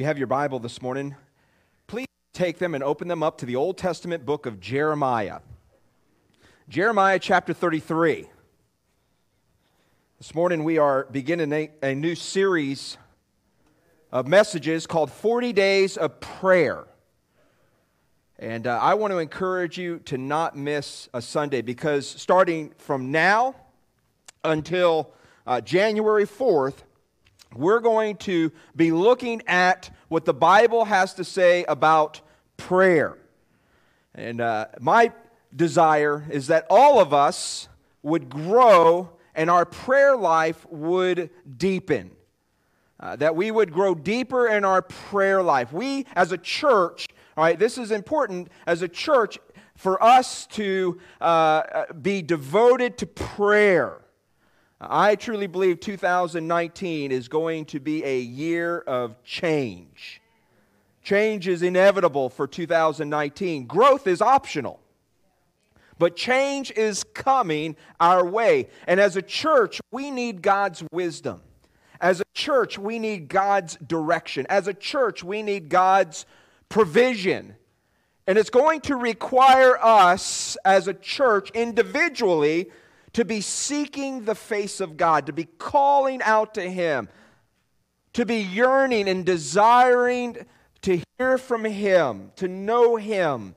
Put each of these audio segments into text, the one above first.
you have your Bible this morning, please take them and open them up to the Old Testament book of Jeremiah. Jeremiah chapter 33. This morning we are beginning a, a new series of messages called 40 Days of Prayer. And uh, I want to encourage you to not miss a Sunday because starting from now until uh, January 4th, we're going to be looking at what the Bible has to say about prayer. And uh, my desire is that all of us would grow and our prayer life would deepen. Uh, that we would grow deeper in our prayer life. We, as a church, all right, this is important as a church for us to uh, be devoted to prayer. I truly believe 2019 is going to be a year of change. Change is inevitable for 2019. Growth is optional. But change is coming our way. And as a church, we need God's wisdom. As a church, we need God's direction. As a church, we need God's provision. And it's going to require us as a church individually to be seeking the face of God, to be calling out to Him, to be yearning and desiring to hear from Him, to know Him,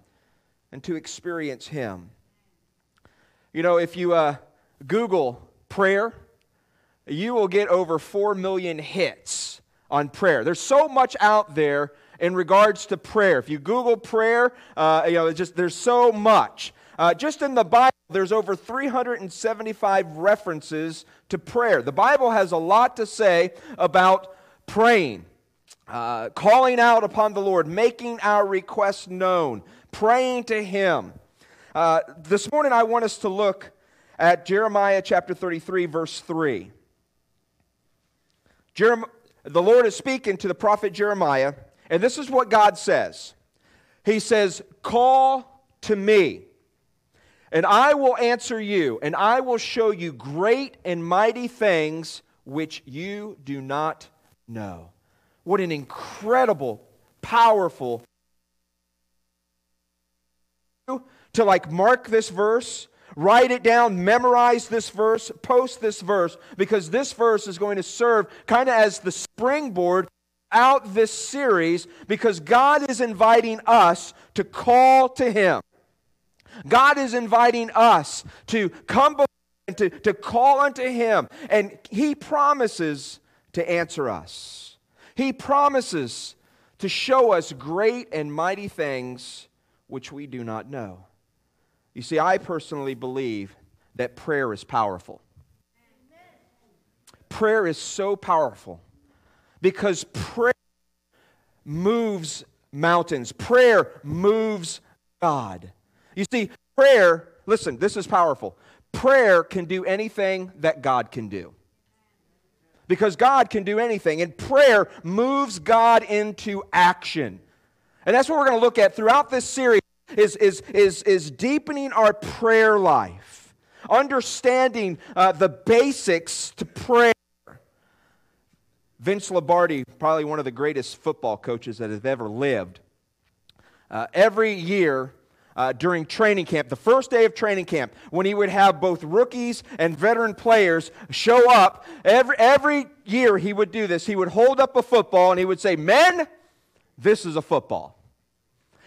and to experience Him. You know, if you uh, Google prayer, you will get over 4 million hits on prayer. There's so much out there in regards to prayer. If you Google prayer, uh, you know, just there's so much. Uh, just in the Bible, there's over 375 references to prayer. The Bible has a lot to say about praying, uh, calling out upon the Lord, making our requests known, praying to Him. Uh, this morning, I want us to look at Jeremiah chapter 33, verse 3. Jeremiah, the Lord is speaking to the prophet Jeremiah, and this is what God says He says, Call to me and I will answer you, and I will show you great and mighty things which you do not know. What an incredible, powerful to like mark this verse, write it down, memorize this verse, post this verse, because this verse is going to serve kind of as the springboard out this series because God is inviting us to call to Him. God is inviting us to come before and to, to call unto Him, and He promises to answer us. He promises to show us great and mighty things which we do not know. You see, I personally believe that prayer is powerful. Prayer is so powerful because prayer moves mountains, prayer moves God. You see, prayer, listen, this is powerful. Prayer can do anything that God can do. Because God can do anything, and prayer moves God into action. And that's what we're going to look at throughout this series is, is, is, is deepening our prayer life, understanding uh, the basics to prayer. Vince Lombardi, probably one of the greatest football coaches that have ever lived, uh, every year uh, during training camp, the first day of training camp, when he would have both rookies and veteran players show up. Every, every year he would do this. He would hold up a football and he would say, Men, this is a football.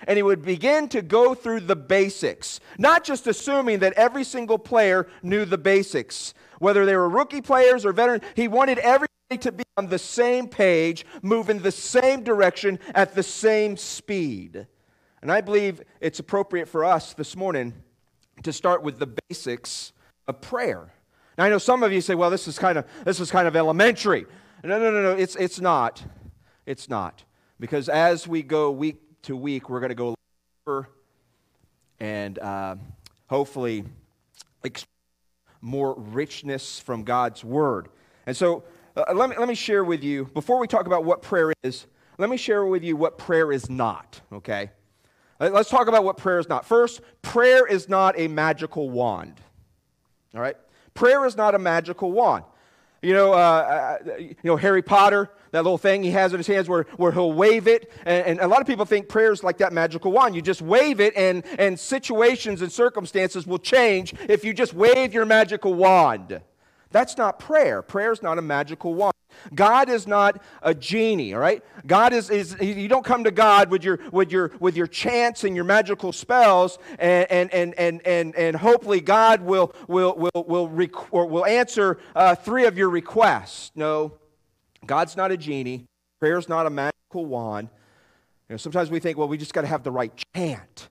And he would begin to go through the basics, not just assuming that every single player knew the basics, whether they were rookie players or veteran. He wanted everybody to be on the same page, move in the same direction at the same speed. And I believe it's appropriate for us this morning to start with the basics of prayer. Now I know some of you say, well, this is kind of this is kind of elementary. No, no, no, no, it's it's not. It's not. Because as we go week to week, we're going to go deeper and uh, hopefully more richness from God's word. And so uh, let, me, let me share with you, before we talk about what prayer is, let me share with you what prayer is not, okay? Let's talk about what prayer is not. First, prayer is not a magical wand. All right? Prayer is not a magical wand. You know, uh, uh, you know Harry Potter, that little thing he has in his hands where, where he'll wave it. And, and a lot of people think prayer is like that magical wand. You just wave it, and, and situations and circumstances will change if you just wave your magical wand. That's not prayer. Prayer is not a magical wand. God is not a genie, all right? God is, is you don't come to God with your, with your, with your chants and your magical spells, and, and, and, and, and, and hopefully God will, will, will, will, will answer uh, three of your requests. No, God's not a genie. Prayer is not a magical wand. You know, sometimes we think, well, we just got to have the right chant.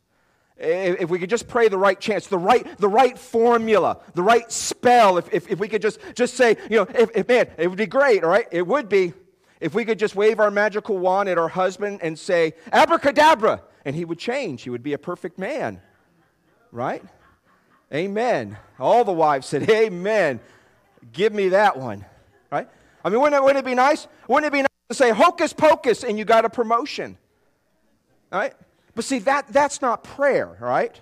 If we could just pray the right chance, the right, the right formula, the right spell, if, if, if we could just, just say, you know, if, if, man, it would be great, all right? It would be if we could just wave our magical wand at our husband and say, abracadabra, and he would change. He would be a perfect man, right? Amen. All the wives said, Amen. Give me that one, right? I mean, wouldn't it, wouldn't it be nice? Wouldn't it be nice to say hocus pocus and you got a promotion, right? But see, that, that's not prayer, right?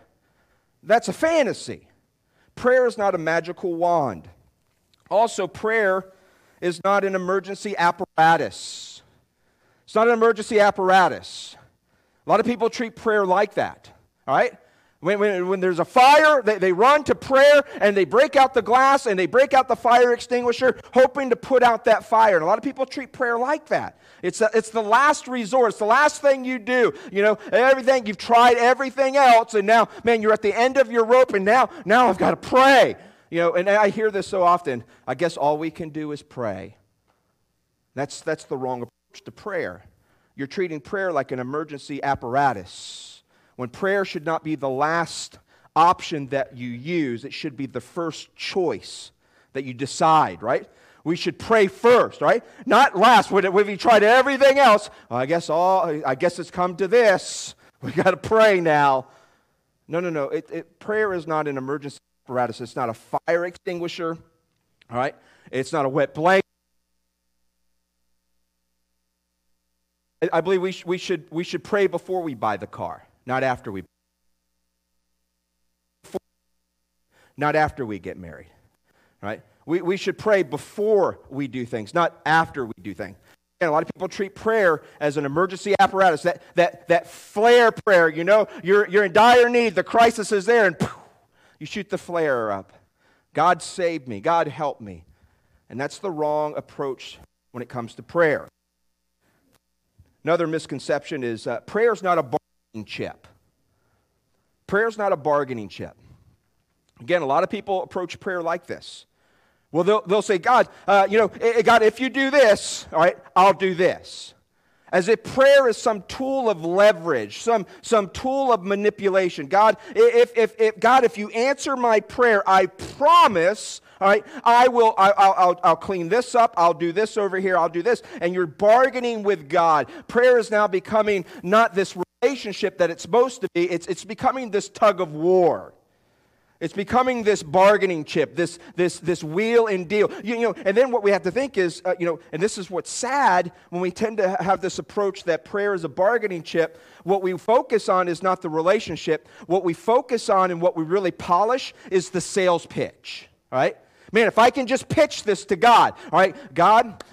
That's a fantasy. Prayer is not a magical wand. Also, prayer is not an emergency apparatus. It's not an emergency apparatus. A lot of people treat prayer like that, all right? When, when, when, there's a fire, they, they run to prayer and they break out the glass and they break out the fire extinguisher, hoping to put out that fire. And a lot of people treat prayer like that. It's, a, it's the last resort. It's the last thing you do. You know, everything, you've tried everything else, and now, man, you're at the end of your rope, and now, now I've got to pray. You know, and I hear this so often. I guess all we can do is pray. That's, that's the wrong approach to prayer. You're treating prayer like an emergency apparatus when prayer should not be the last option that you use, it should be the first choice that you decide, right? We should pray first, right? Not last. When we tried everything else, I guess all I guess it's come to this. We got to pray now. No, no, no. It, it, prayer is not an emergency apparatus. It's not a fire extinguisher. All right. It's not a wet blanket. I believe we, sh- we, should, we should pray before we buy the car not after we not after we get married right? We, we should pray before we do things not after we do things. And a lot of people treat prayer as an emergency apparatus that, that, that flare prayer you know? You're, you're in dire need the crisis is there and poof, you shoot the flare up. God save me god help me. And that's the wrong approach when it comes to prayer. Another misconception is uh, prayer is not a chip. Prayer is not a bargaining chip. Again, a lot of people approach prayer like this. Well, they'll, they'll say, God, uh, you know, eh, eh, God, if you do this, all right, I'll do this. As if prayer is some tool of leverage, some, some tool of manipulation. God, if, if, if, God, if you answer my prayer, I promise all right, I will, I, will I'll, I'll clean this up. I'll do this over here. I'll do this. And you're bargaining with God. Prayer is now becoming not this relationship that it's supposed to be, it's, it's becoming this tug of war. It's becoming this bargaining chip, this, this, this wheel and deal. You, you know, and then what we have to think is, uh, you know, and this is what's sad when we tend to have this approach that prayer is a bargaining chip. What we focus on is not the relationship. What we focus on and what we really polish is the sales pitch, right? Man, if I can just pitch this to God, all right, God,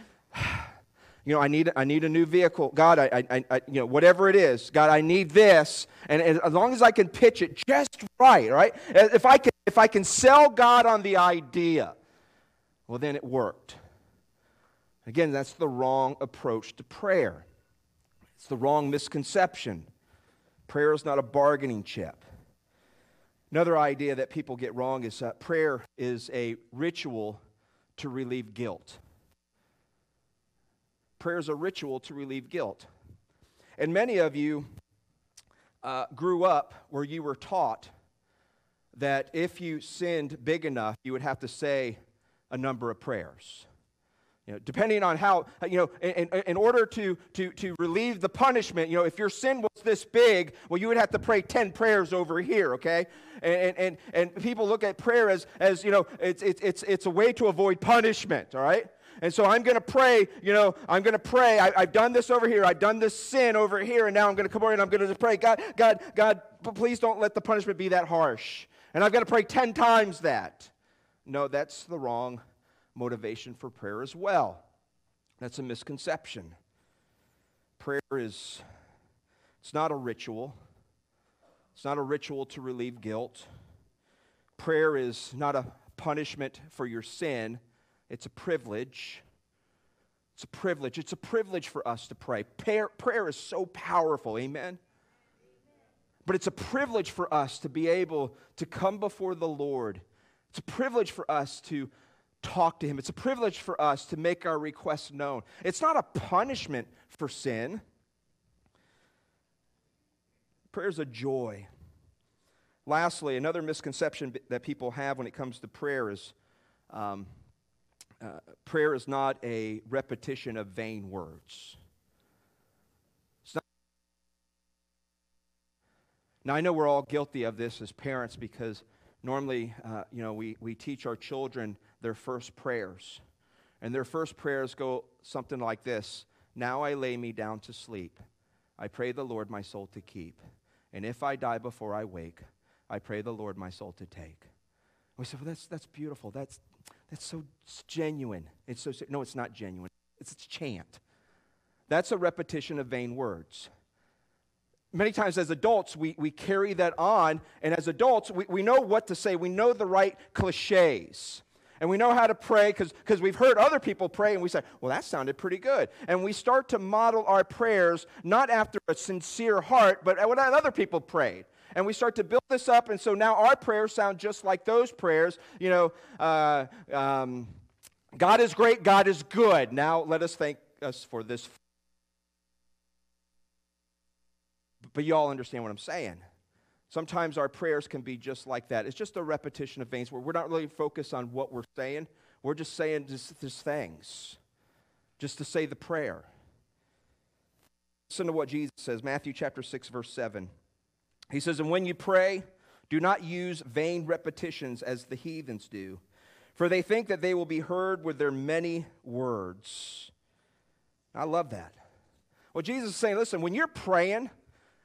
you know, I need, I need a new vehicle. God, I, I, I, you know, whatever it is, God, I need this. And, and as long as I can pitch it just right, right? If I can, if I can sell God on the idea, well, then it worked. Again, that's the wrong approach to prayer. It's the wrong misconception. Prayer is not a bargaining chip. Another idea that people get wrong is that prayer is a ritual to relieve guilt. Prayer is a ritual to relieve guilt. And many of you uh, grew up where you were taught that if you sinned big enough, you would have to say a number of prayers. You know, depending on how, you know, in, in order to, to, to relieve the punishment, you know, if your sin was this big, well, you would have to pray 10 prayers over here, okay? And, and, and people look at prayer as, as you know, it's, it's, it's, it's a way to avoid punishment, all right? And so I'm going to pray, you know, I'm going to pray. I, have done this over here. I've done this sin over here. And now I'm going to come over and I'm going to pray, God, God, God, please don't let the punishment be that harsh. And I've got to pray 10 times that. No, that's the wrong motivation for prayer as well. That's a misconception. Prayer is it's not a ritual. It's not a ritual to relieve guilt. Prayer is not a punishment for your sin. It's a privilege. It's a privilege. It's a privilege for us to pray. Prayer, prayer is so powerful. Amen. But it's a privilege for us to be able to come before the Lord. It's a privilege for us to talk to Him. It's a privilege for us to make our requests known. It's not a punishment for sin. Prayer is a joy. Lastly, another misconception that people have when it comes to prayer is um, uh, prayer is not a repetition of vain words. Now, I know we're all guilty of this as parents because normally, uh, you know, we, we teach our children their first prayers. And their first prayers go something like this Now I lay me down to sleep. I pray the Lord my soul to keep. And if I die before I wake, I pray the Lord my soul to take. We say, well, that's, that's beautiful. That's, that's so it's genuine. It's so, no, it's not genuine. It's a chant. That's a repetition of vain words many times as adults, we, we carry that on, and as adults, we, we know what to say. We know the right cliches. And we know how to pray because we've heard other people pray, and we say, Well, that sounded pretty good. And we start to model our prayers not after a sincere heart, but what other people prayed. And we start to build this up, and so now our prayers sound just like those prayers. You know, uh, um, God is great, God is good. Now let us thank us for this But you all understand what I'm saying. Sometimes our prayers can be just like that. It's just a repetition of things where we're not really focused on what we're saying. We're just saying just, just things, just to say the prayer. Listen to what Jesus says, Matthew chapter 6, verse 7. He says, And when you pray, do not use vain repetitions as the heathens do, for they think that they will be heard with their many words. I love that. Well, Jesus is saying, listen, when you're praying,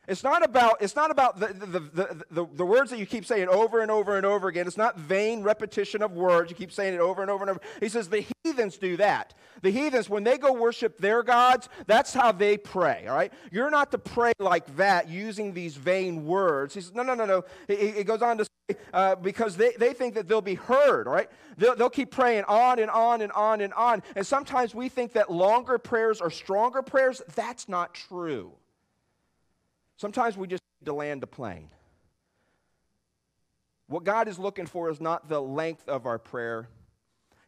it's not about, it's not about the, the, the, the, the words that you keep saying over and over and over again. It's not vain repetition of words. You keep saying it over and over and over. He says the heathens do that. The heathens, when they go worship their gods, that's how they pray, all right? You're not to pray like that using these vain words. He says, no, no, no, no. He, goes on to say, uh, because they, they think that they'll be heard, all right? They'll, they'll keep praying on and on and on and on. And sometimes we think that longer prayers are stronger prayers. That's not true. Sometimes we just need to land a plane. What God is looking for is not the length of our prayer,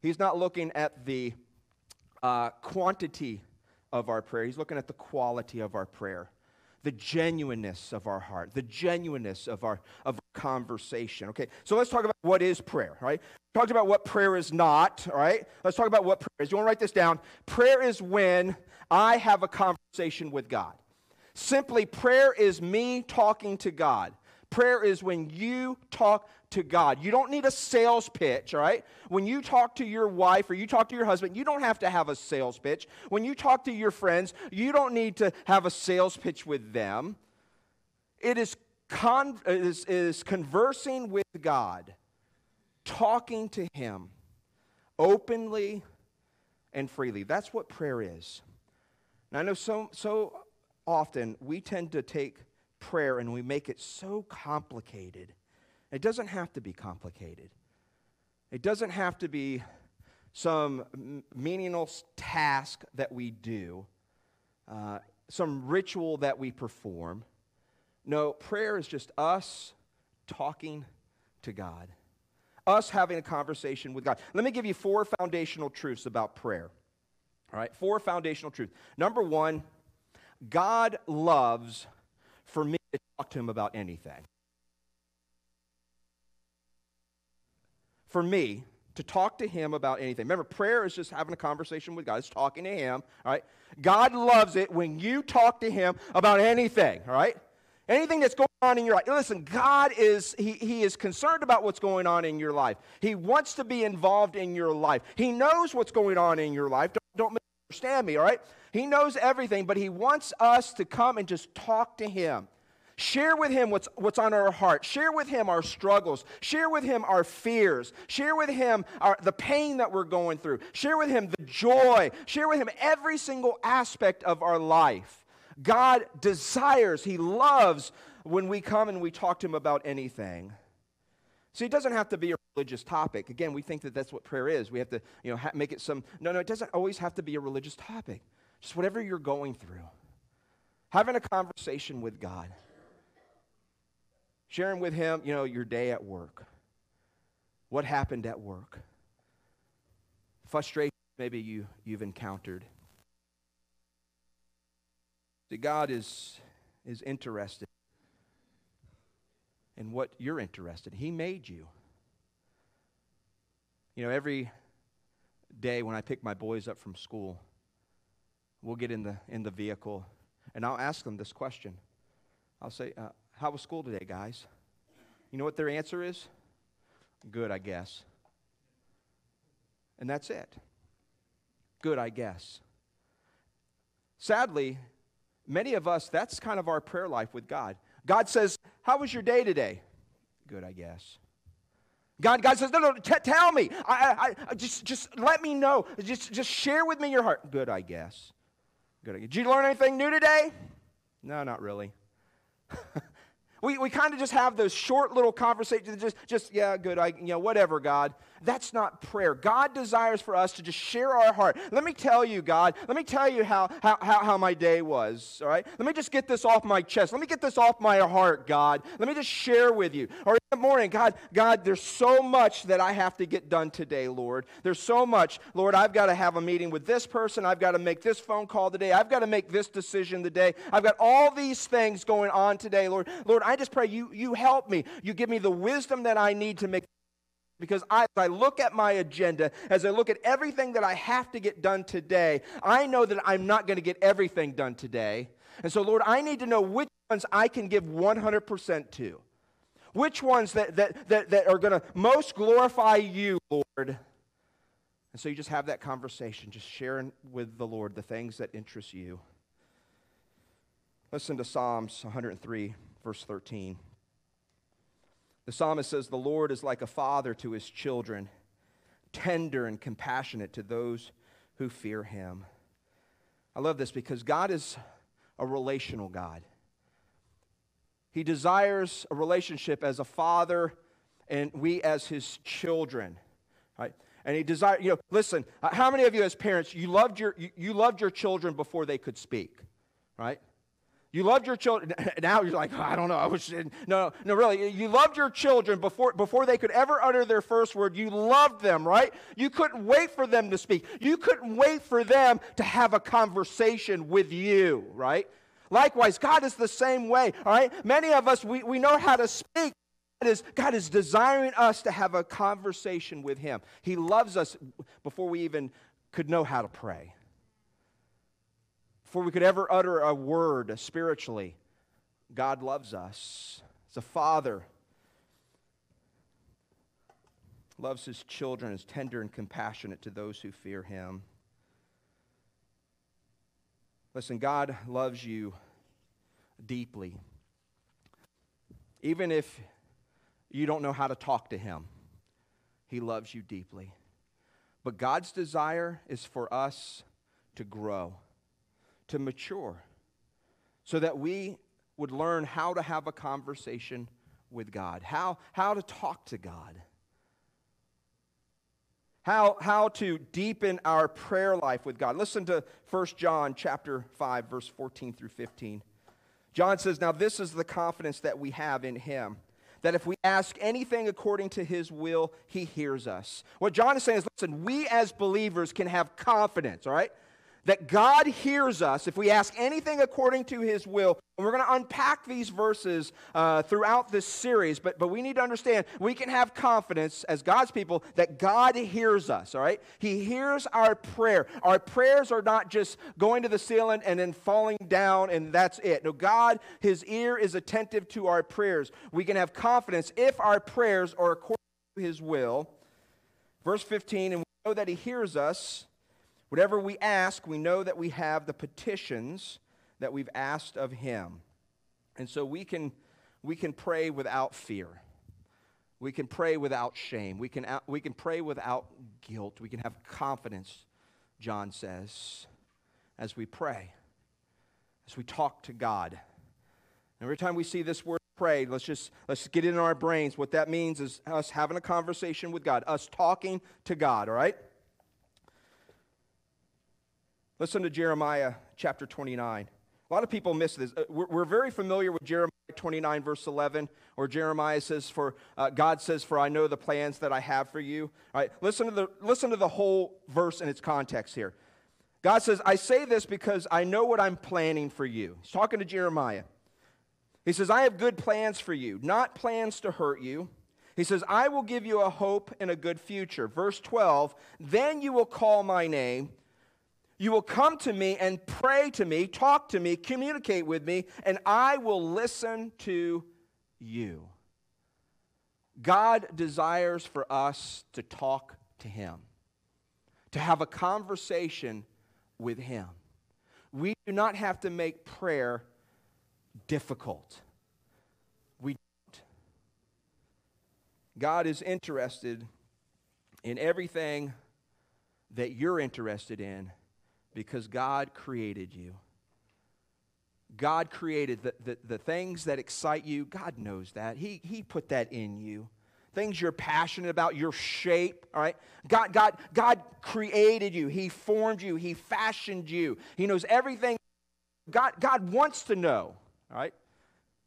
He's not looking at the uh, quantity of our prayer, He's looking at the quality of our prayer. The genuineness of our heart, the genuineness of our, of our conversation. Okay, so let's talk about what is prayer, right? We talked about what prayer is not, all right? Let's talk about what prayer is. You want to write this down? Prayer is when I have a conversation with God. Simply, prayer is me talking to God. Prayer is when you talk to God. You don't need a sales pitch, all right? When you talk to your wife or you talk to your husband, you don't have to have a sales pitch. When you talk to your friends, you don't need to have a sales pitch with them. It is, con- conversing with God, talking to Him openly and freely. That's what prayer is. Now, I know so, so often we tend to take prayer and we make it so complicated. It doesn't have to be complicated. It doesn't have to be some meaningless task that we do, uh, some ritual that we perform. No, prayer is just us talking to God, us having a conversation with God. Let me give you four foundational truths about prayer. All right, four foundational truths. Number one, God loves for me to talk to him about anything. For me to talk to him about anything. Remember, prayer is just having a conversation with God, it's talking to him, all right? God loves it when you talk to him about anything, all right? Anything that's going on in your life. Listen, God is, he, he is concerned about what's going on in your life. He wants to be involved in your life. He knows what's going on in your life. Don't, don't misunderstand me, all right? He knows everything, but He wants us to come and just talk to Him. Share with him what's, what's on our heart. Share with him our struggles. Share with him our fears. Share with him our, the pain that we're going through. Share with him the joy. Share with him every single aspect of our life. God desires, he loves when we come and we talk to him about anything. See, it doesn't have to be a religious topic. Again, we think that that's what prayer is. We have to, you know, ha- make it some. No, no, it doesn't always have to be a religious topic. Just whatever you're going through. Having a conversation with God. Sharing with Him, you know, your day at work. What happened at work. Frustration maybe you, you've encountered. See, God is, is interested in what you're interested in. He made you. You know, every day when I pick my boys up from school, we'll get in the, in the vehicle and I'll ask them this question. I'll say, uh, How was school today, guys? You know what their answer is? Good, I guess. And that's it. Good, I guess. Sadly, many of us, that's kind of our prayer life with God. God says, How was your day today? Good, I guess. God, God says, No, no, t- tell me. I, I, I, just, just let me know. Just, just share with me your heart. Good, I guess. Good. Did you learn anything new today? No, not really. we, we kind of just have those short little conversations, just, just yeah, good, I, you know, whatever, God. That's not prayer. God desires for us to just share our heart. Let me tell you, God, let me tell you how, how, how, how my day was, all right? Let me just get this off my chest. Let me get this off my heart, God. Let me just share with you. Or in the morning, God, God, there's so much that I have to get done today, Lord. There's so much. Lord, I've got to have a meeting with this person. I've got to make this phone call today. I've got to make this decision today. I've got all these things going on today, Lord. Lord, I just pray you, you help me. You give me the wisdom that I need to make because I, as I look at my agenda, as I look at everything that I have to get done today, I know that I'm not going to get everything done today. And so, Lord, I need to know which ones I can give 100% to. Which ones that, that, that, that are going to most glorify you, Lord. And so you just have that conversation, just sharing with the Lord the things that interest you. Listen to Psalms 103, verse 13. The psalmist says, The Lord is like a father to his children, tender and compassionate to those who fear him. I love this because God is a relational God. He desires a relationship as a father and we as his children. Right? And he desires, you know, listen, uh, how many of you as parents, you loved your, you, you loved your children before they could speak, right? You loved your children. Now you're like, oh, I don't know. I wish. No, no, really. You loved your children before, before they could ever utter their first word. You loved them, right? You couldn't wait for them to speak. You couldn't wait for them to have a conversation with you, right? Likewise, God is the same way, all right? Many of us, we, we know how to speak. God is, God is desiring us to have a conversation with Him. He loves us before we even could know how to pray before we could ever utter a word spiritually, God loves us. As a father loves his children, is tender and compassionate to those who fear him. Listen, God loves you deeply. Even if you don't know how to talk to him, he loves you deeply. But God's desire is for us to grow to mature so that we would learn how to have a conversation with God, how, how to talk to God, how, how to deepen our prayer life with God. Listen to 1 John chapter 5, verse 14 through 15. John says, Now this is the confidence that we have in him that if we ask anything according to his will, he hears us. What John is saying is listen, we as believers can have confidence, all right? That God hears us if we ask anything according to his will. And we're going to unpack these verses uh, throughout this series, but, but we need to understand we can have confidence as God's people that God hears us, all right? He hears our prayer. Our prayers are not just going to the ceiling and then falling down and that's it. No, God, his ear is attentive to our prayers. We can have confidence if our prayers are according to his will. Verse 15, and we know that he hears us Whatever we ask, we know that we have the petitions that we've asked of him. And so we can, we can pray without fear. We can pray without shame. We can, we can pray without guilt. We can have confidence, John says, as we pray, as we talk to God. Every time we see this word pray, let's just let's get it in our brains. What that means is us having a conversation with God, us talking to God, all right? Listen to Jeremiah chapter 29. A lot of people miss this. Uh, we're, very familiar with Jeremiah 29, verse 11, where Jeremiah says, "For uh, God says, for I know the plans that I have for you." All right, listen to the listen to the whole verse in its context here. God says, "I say this because I know what I'm planning for you." He's talking to Jeremiah. He says, "I have good plans for you, not plans to hurt you." He says, "I will give you a hope and a good future." Verse 12, "Then you will call my name." You will come to me and pray to me, talk to me, communicate with me, and I will listen to you. God desires for us to talk to Him, to have a conversation with Him. We do not have to make prayer difficult. We don't. God is interested in everything that you're interested in because God created you. God created the, the, the, things that excite you. God knows that. He, he put that in you. Things you're passionate about, your shape, all right? God, God, God created you. He formed you. He fashioned you. He knows everything. God, God wants to know, all right?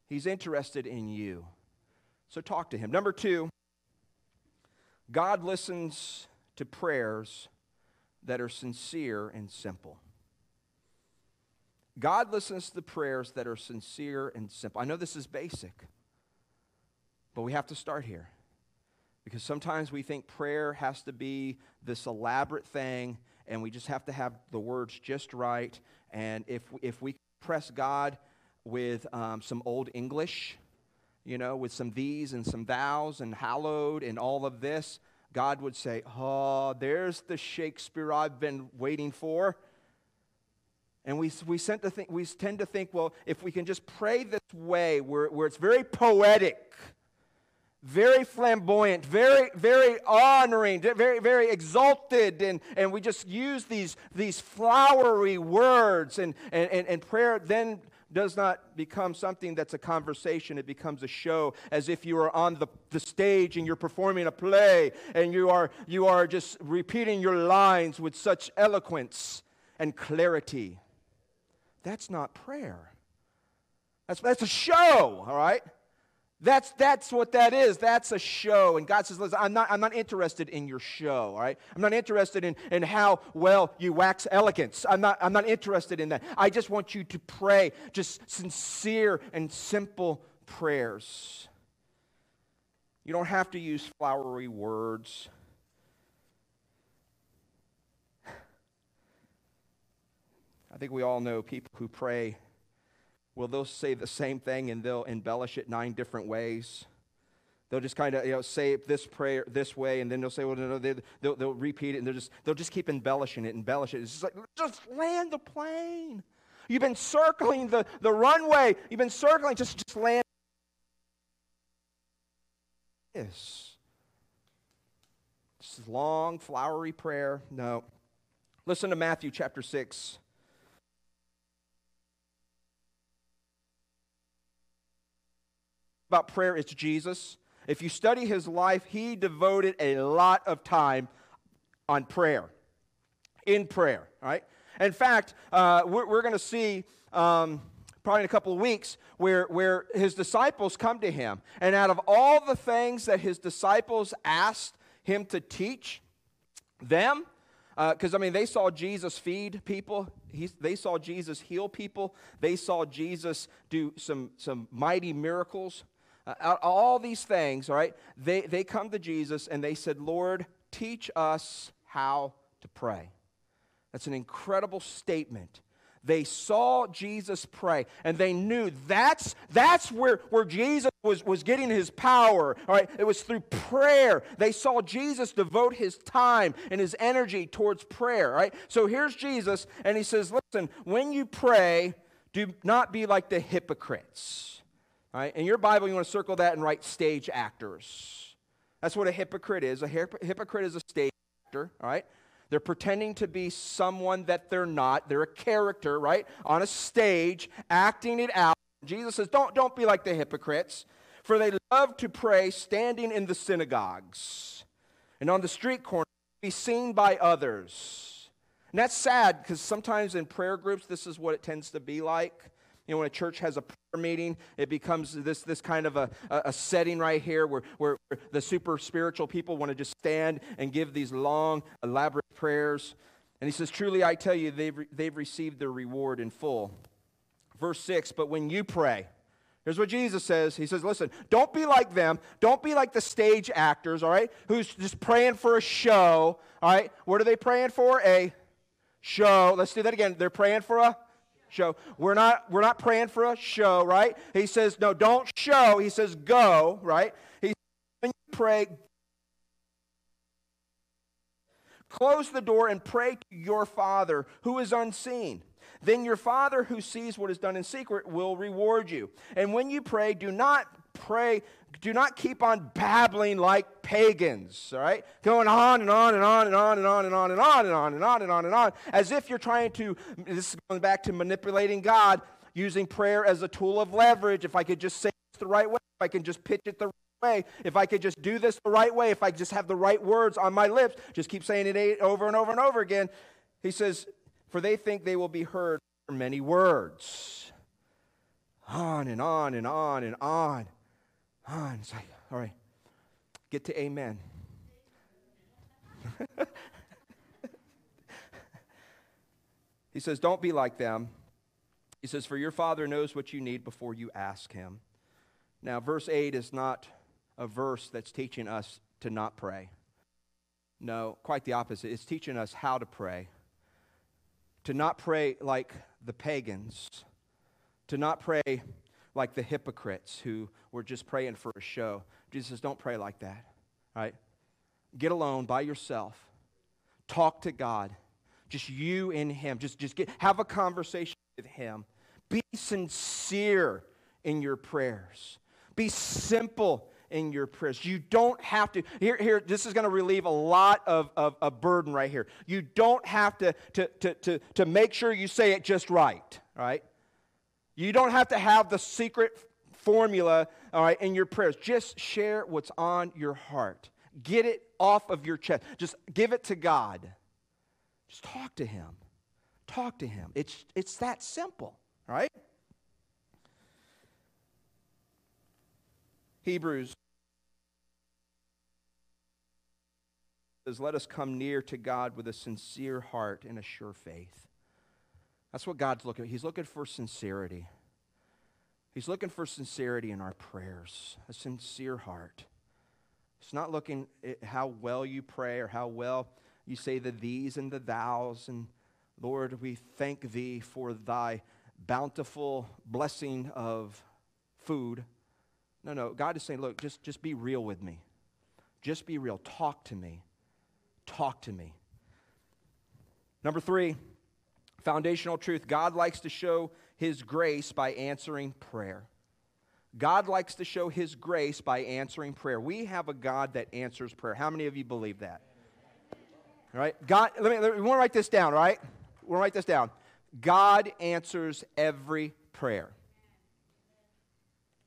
He's interested in you. So talk to him. Number two, God listens to prayers that are sincere and simple. God listens to the prayers that are sincere and simple. I know this is basic, but we have to start here. Because sometimes we think prayer has to be this elaborate thing, and we just have to have the words just right. And if, if we press God with um, some old English, you know, with some these and some thous and hallowed and all of this, God would say, Oh, there's the Shakespeare I've been waiting for. And we, we, tend to think, we tend to think, well, if we can just pray this way, where, where it's very poetic, very flamboyant, very, very honoring, very, very exalted, and, and we just use these, these flowery words, and, and, and, and prayer then does not become something that's a conversation, it becomes a show, as if you are on the, the stage and you're performing a play and you are, you are just repeating your lines with such eloquence and clarity. That's not prayer. That's, that's a show, all right? That's, that's what that is. That's a show. And God says, listen, I'm not, I'm not interested in your show, all right? I'm not interested in, in how well you wax elegance. I'm not, I'm not interested in that. I just want you to pray just sincere and simple prayers. You don't have to use flowery words. I think we all know people who pray well, they'll say the same thing and they'll embellish it nine different ways. They'll just kind of you know, say this prayer this way, and then they'll say, well, no, no, they, will they'll repeat it, and they'll just, they'll just keep embellishing it, embellish it. It's just like, just land the plane. You've been circling the, the runway. You've been circling, just, just land. This. This long, flowery prayer. No. Listen to Matthew chapter 6. About prayer, it's Jesus. If you study his life, he devoted a lot of time on prayer, in prayer, right? In fact, uh, we're, we're going to see um, probably in a couple of weeks where, where his disciples come to him. And out of all the things that his disciples asked him to teach them, because uh, I mean, they saw Jesus feed people. He, they saw Jesus heal people. They saw Jesus do some, some mighty miracles. Uh, all these things, all right, they, they come to Jesus and they said, Lord, teach us how to pray. That's an incredible statement. They saw Jesus pray and they knew that's, that's where, where Jesus was, was getting his power. All right, it was through prayer. They saw Jesus devote his time and his energy towards prayer. Right, so here's Jesus and he says, Listen, when you pray, do not be like the hypocrites Right? In your Bible, you want to circle that and write stage actors. That's what a hypocrite is. A hypocrite is a stage actor, all right? They're pretending to be someone that they're not. They're a character, right? On a stage, acting it out. Jesus says, don't, don't be like the hypocrites, for they love to pray standing in the synagogues and on the street corners, be seen by others. And that's sad because sometimes in prayer groups, this is what it tends to be like. You know, when a church has a prayer meeting, it becomes this, this kind of a, a setting right here where, where the super spiritual people want to just stand and give these long, elaborate prayers. And he says, Truly, I tell you, they've, they've received their reward in full. Verse 6 But when you pray, Here's what Jesus says. He says, Listen, don't be like them. Don't be like the stage actors, all right, who's just praying for a show, all right? What are they praying for? A show. Let's do that again. They're praying for a show. We're not, we're not praying for a show, right? He says, no, don't show. He says, go, right? He says, when you pray, close the door and pray to your Father who is unseen. Then your Father who sees what is done in secret will reward you. And when you pray, do not pray, do not keep on babbling like pagans, all right? Going on and on and on and on and on and on and on and on and on and on and on, as if you're trying to, this is going back to manipulating God, using prayer as a tool of leverage. If I could just say it the right way, if I can just pitch it the right way, if I could just do this the right way, if I just have the right words on my lips, just keep saying it over and over and over again. He says, For they think they will be heard for many words. On and on and on and on. Ah, On. It's like, all right, get to amen. he says, Don't be like them. He says, For your Father knows what you need before you ask Him. Now, verse 8 is not a verse that's teaching us to not pray. No, quite the opposite. It's teaching us how to pray. To not pray like the pagans, to not pray like the hypocrites who were just praying for a show. Jesus says, don't pray like that, right? Get alone by yourself. Talk to God. Just you and Him. Just, just get, have a conversation with Him. Be sincere in your prayers. Be simple in your prayers. You don't have to, here, here this is going to relieve a lot of, of, of, burden right here. You don't have to, to, to, to, to make sure you say it just right, right? You don't have to have the secret formula, all right, in your prayers. Just share what's on your heart. Get it off of your chest. Just give it to God. Just talk to Him. Talk to Him. It's, it's that simple, right? Hebrews says, Let us come near to God with a sincere heart and a sure faith. That's what God's looking. He's looking for sincerity. He's looking for sincerity in our prayers, a sincere heart. It's not looking at how well you pray or how well you say the these and the thous. And Lord, we thank thee for thy bountiful blessing of food. No, no. God is saying, look, just, just be real with me. Just be real. Talk to me. Talk to me. Number three, foundational truth God likes to show his grace by answering prayer. God likes to show his grace by answering prayer. We have a God that answers prayer. How many of you believe that? Right? God, let me, let me want to write this down, right? We want to write this down. God answers every prayer.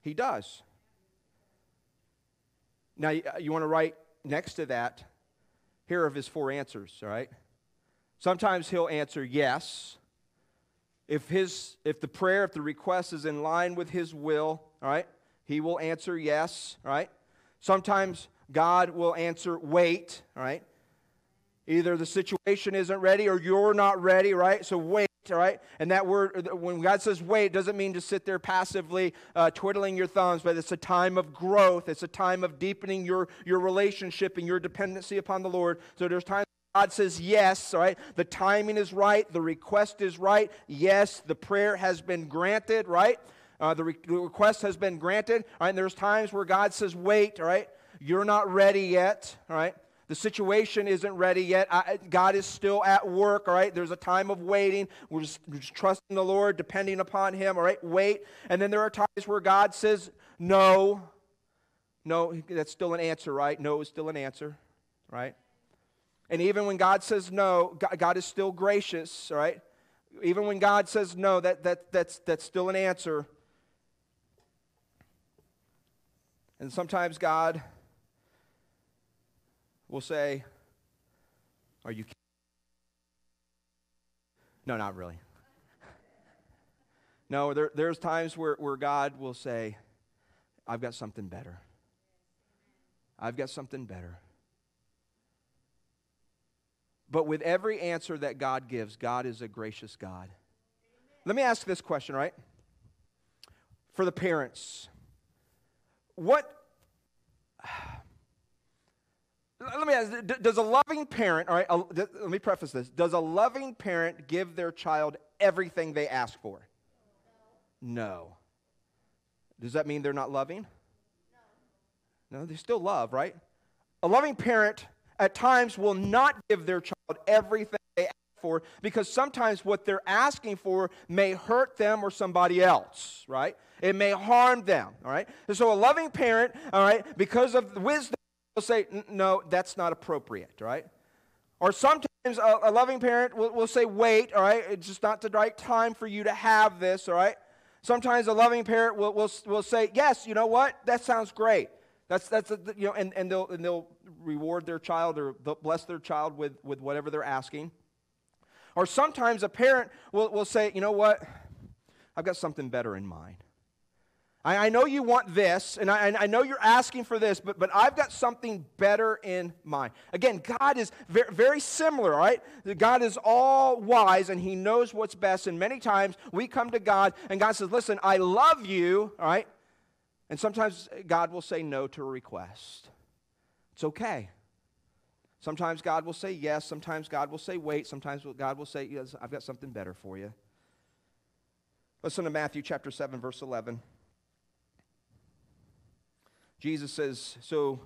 He does. Now, uh, you, you want to write next to that, here are his four answers, all right? Sometimes he'll answer yes. If, his, if the prayer, if the request is in line with his will, all right, he will answer yes, all right? Sometimes God will answer wait, all right? Either the situation isn't ready or you're not ready, right? So wait, all right? And that word, when God says wait, doesn't mean to sit there passively uh, twiddling your thumbs, but it's a time of growth. It's a time of deepening your, your relationship and your dependency upon the Lord. So there's times God says yes, all right? The timing is right. The request is right. Yes, the prayer has been granted, right? Uh, the, re- the request has been granted, all right? And there's times where God says wait, all right? You're not ready yet, all right? The situation isn't ready yet. I, God is still at work, all right? There's a time of waiting. We're just, we're just trusting the Lord, depending upon Him, all right? Wait. And then there are times where God says, no. No, that's still an answer, right? No is still an answer, right? And even when God says no, God is still gracious, right? Even when God says no, that, that, that's, that's still an answer. And sometimes God will say, Are you kidding? No, not really. no, there, there's times where, where God will say, I've got something better. I've got something better. But with every answer that God gives, God is a gracious God. Let me ask this question, right? For the parents, what. Let me ask, does a loving parent, all right, let me preface this. Does a loving parent give their child everything they ask for? No. Does that mean they're not loving? No. They still love, right? A loving parent at times will not give their child everything they ask for because sometimes what they're asking for may hurt them or somebody else, right? It may harm them, all right? And so a loving parent, all right, because of wisdom, will say, no, that's not appropriate, right? Or sometimes a, a loving parent will, will say, wait, all right, it's just not the right time for you to have this, all right? Sometimes a loving parent will, will, will say, yes, you know what? That sounds great. That's, that's a, you know, and, and, they'll, and they'll reward their child or bless their child with, with whatever they're asking. Or sometimes a parent will, will say, you know what? I've got something better in mind. I, I know you want this, and I, I, know you're asking for this, but, but I've got something better in mind. Again, God is very, very similar, right? God is all wise, and He knows what's best. And many times we come to God, and God says, Listen, I love you, all right? And sometimes God will say no to a request. It's okay. Sometimes God will say yes. Sometimes God will say wait. Sometimes God will say, yes, I've got something better for you. Listen to Matthew chapter 7, verse 11. Jesus says, So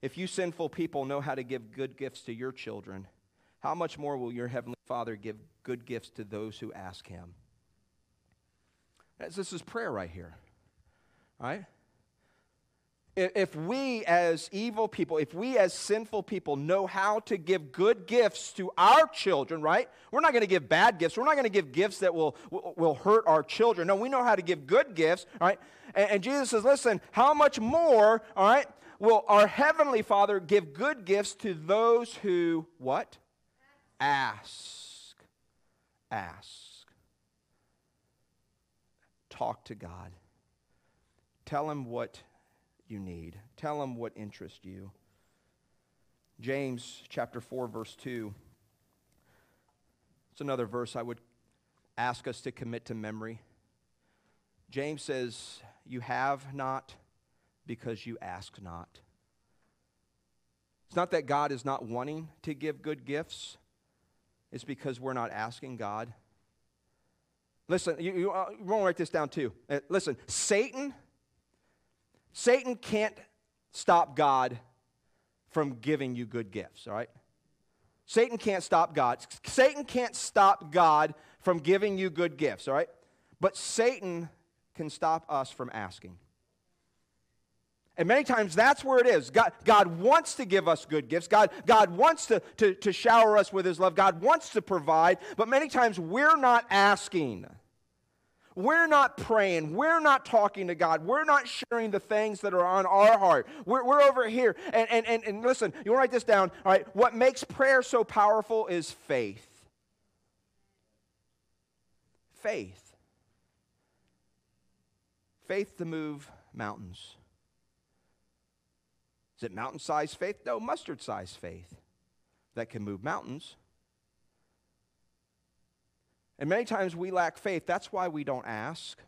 if you sinful people know how to give good gifts to your children, how much more will your heavenly Father give good gifts to those who ask him? This is prayer right here. Right? If we as evil people, if we as sinful people know how to give good gifts to our children, right? We're not going to give bad gifts. We're not going to give gifts that will, will hurt our children. No, we know how to give good gifts, right? And, and Jesus says, listen, how much more, all right, will our Heavenly Father give good gifts to those who, what? Ask. Ask. Talk to God. Tell him what you need. Tell him what interests you. James chapter 4 verse 2. It's another verse I would ask us to commit to memory. James says, "You have not because you ask not." It's not that God is not wanting to give good gifts. It's because we're not asking God. Listen, you, you, uh, you want to write this down too. Uh, listen, Satan Satan can't stop God from giving you good gifts, all right? Satan can't stop God. Satan can't stop God from giving you good gifts, all right? But Satan can stop us from asking. And many times that's where it is. God, God wants to give us good gifts. God, God wants to, to, to shower us with His love. God wants to provide. But many times we're not asking. We're not praying. We're not talking to God. We're not sharing the things that are on our heart. We're, we're over here. And, and, and, and listen, you want to write this down. All right. What makes prayer so powerful is faith. Faith. Faith to move mountains. Is it mountain sized faith? No, mustard sized faith that can move mountains. And many times we lack faith. That's why we don't ask.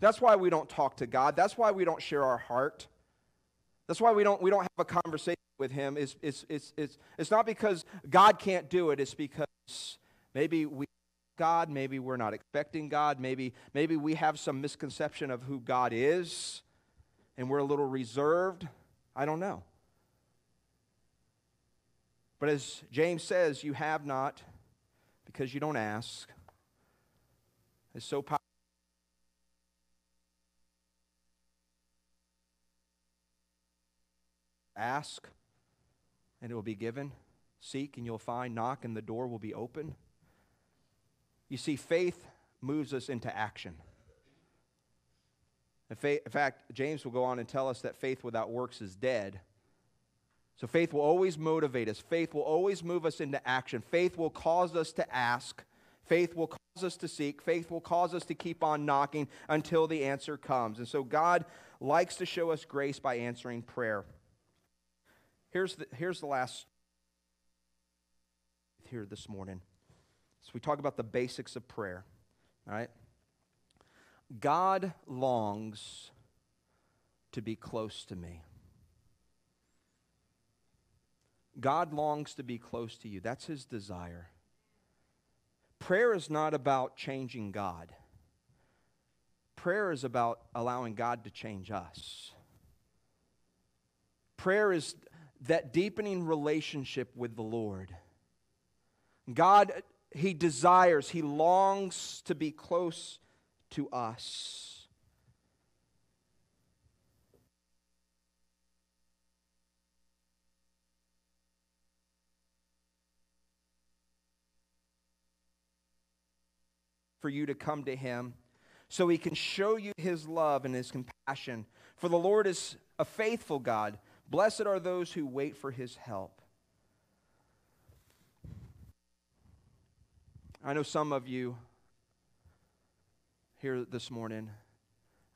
That's why we don't talk to God. That's why we don't share our heart. That's why we don't, we don't have a conversation with Him. It's, it's, it's, it's, it's not because God can't do it, it's because maybe we God, maybe we're not expecting God, maybe, maybe we have some misconception of who God is, and we're a little reserved. I don't know. But as James says, you have not because you don't ask. It's so powerful. Ask, and it will be given. Seek, and you'll find. Knock, and the door will be open. You see, faith moves us into action. In fact, James will go on and tell us that faith without works is dead. So faith will always motivate us. Faith will always move us into action. Faith will cause us to ask. Faith will cause us to seek. Faith will cause us to keep on knocking until the answer comes. And so God likes to show us grace by answering prayer. Here's the, here's the last here this morning. So we talk about the basics of prayer. All right? God longs to be close to me. God longs to be close to you. That's his desire. Prayer is not about changing God. Prayer is about allowing God to change us. Prayer is that deepening relationship with the Lord. God, He desires, He longs to be close to us. For you to come to Him so He can show you His love and His compassion. For the Lord is a faithful God. Blessed are those who wait for His help. I know some of you here this morning,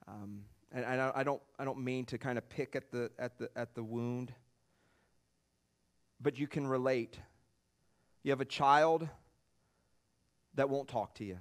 um, and, and I, don't, I don't mean to kind of pick at the, at, the, at the wound, but you can relate. You have a child that won't talk to you.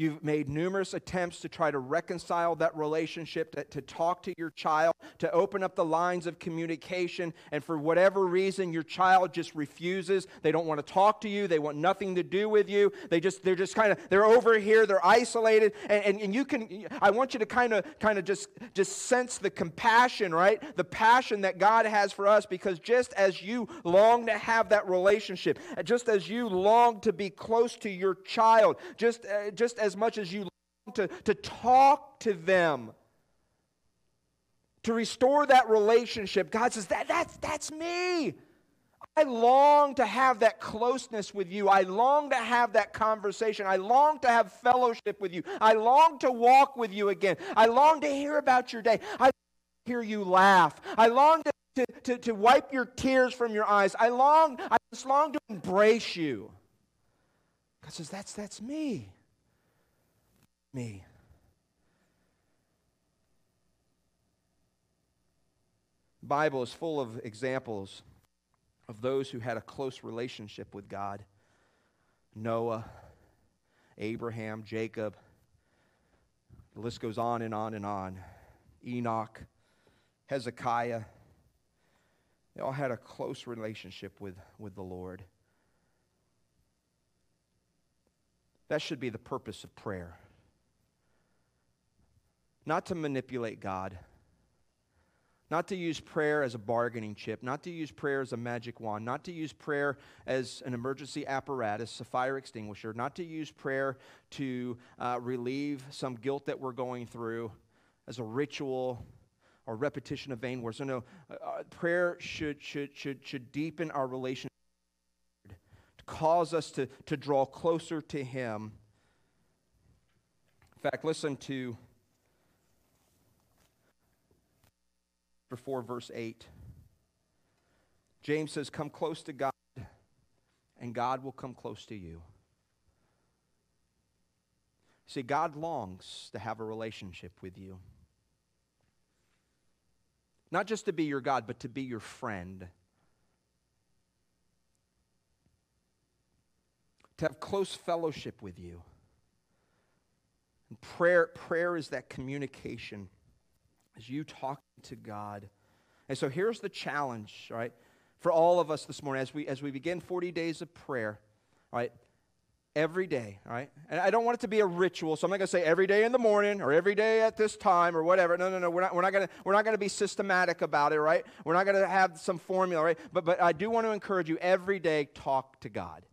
You've made numerous attempts to try to reconcile that relationship, to, to, talk to your child, to open up the lines of communication, and for whatever reason, your child just refuses. They don't want to talk to you. They want nothing to do with you. They just, they're just kind of, they're over here, they're isolated, and, and, and you can, I want you to kind of, kind of just, just sense the compassion, right? The passion that God has for us, because just as you long to have that relationship, just as you long to be close to your child, just, uh, just as much as you long to, to talk to them, to restore that relationship, God says, that, that's, that's me. I long to have that closeness with you. I long to have that conversation. I long to have fellowship with you. I long to walk with you again. I long to hear about your day. I hear you laugh. I long to, to, to, to wipe your tears from your eyes. I long, I just long to embrace you. God says, that's, that's me me. The Bible is full of examples of those who had a close relationship with God. Noah, Abraham, Jacob. The list goes on and on and on. Enoch, Hezekiah. They all had a close relationship with, with the Lord. That should be the purpose of prayer not to manipulate God, not to use prayer as a bargaining chip, not to use prayer as a magic wand, not to use prayer as an emergency apparatus, a fire extinguisher, not to use prayer to uh, relieve some guilt that we're going through as a ritual or repetition of vain words. No, no. Uh, uh prayer should, should, should, should deepen our relationship, to cause us to, to draw closer to Him. In fact, listen to 4, verse 8. James says, Come close to God, and God will come close to you. See, God longs to have a relationship with you. Not just to be your God, but to be your friend. To have close fellowship with you. And prayer, prayer is that communication as you talk to God. And so here's the challenge, right, for all of us this morning as we, as we begin 40 days of prayer, right? Every day, right? And I don't want it to be a ritual, so I'm not going to say every day in the morning or every day at this time or whatever. No, no, no. We're not, we're not going to we're not to be systematic about it, right? We're not going to have some formula, right? But but I do want to encourage you every day talk to God.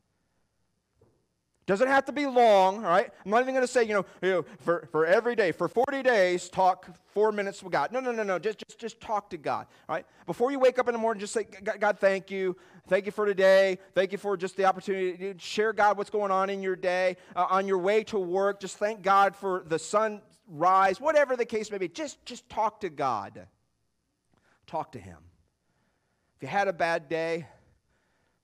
Doesn't have to be long, all right? I'm not even going to say, you know, you know, for, for every day, for 40 days, talk four minutes with God. No, no, no, no. Just, just, just talk to God, all right? Before you wake up in the morning, just say, God, thank you. Thank you for today. Thank you for just the opportunity to share, God, what's going on in your day. Uh, on your way to work, just thank God for the sunrise, whatever the case may be. Just, just talk to God. Talk to Him. If you had a bad day,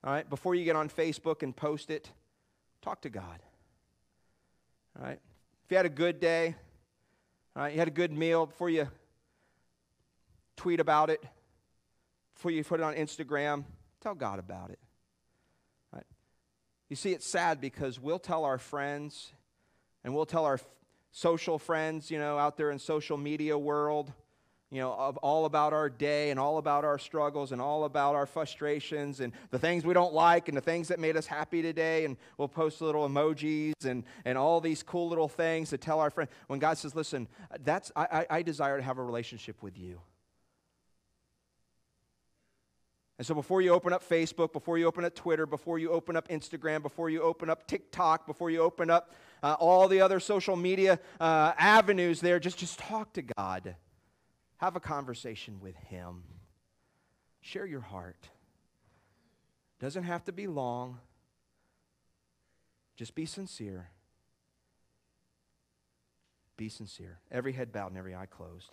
all right, before you get on Facebook and post it, Talk to God. All right? If you had a good day, all right, you had a good meal before you tweet about it, before you put it on Instagram, tell God about it. All right? You see, it's sad because we'll tell our friends and we'll tell our social friends, you know, out there in social media world, you know, of all about our day and all about our struggles and all about our frustrations and the things we don't like and the things that made us happy today. And we'll post little emojis and, and all these cool little things to tell our friends. When God says, listen, that's, I, I desire to have a relationship with you. And so before you open up Facebook, before you open up Twitter, before you open up Instagram, before you open up TikTok, before you open up uh, all the other social media uh, avenues there, just, just talk to God. Have a conversation with Him. Share your heart. Doesn't have to be long. Just be sincere. Be sincere. Every head bowed and every eye closed.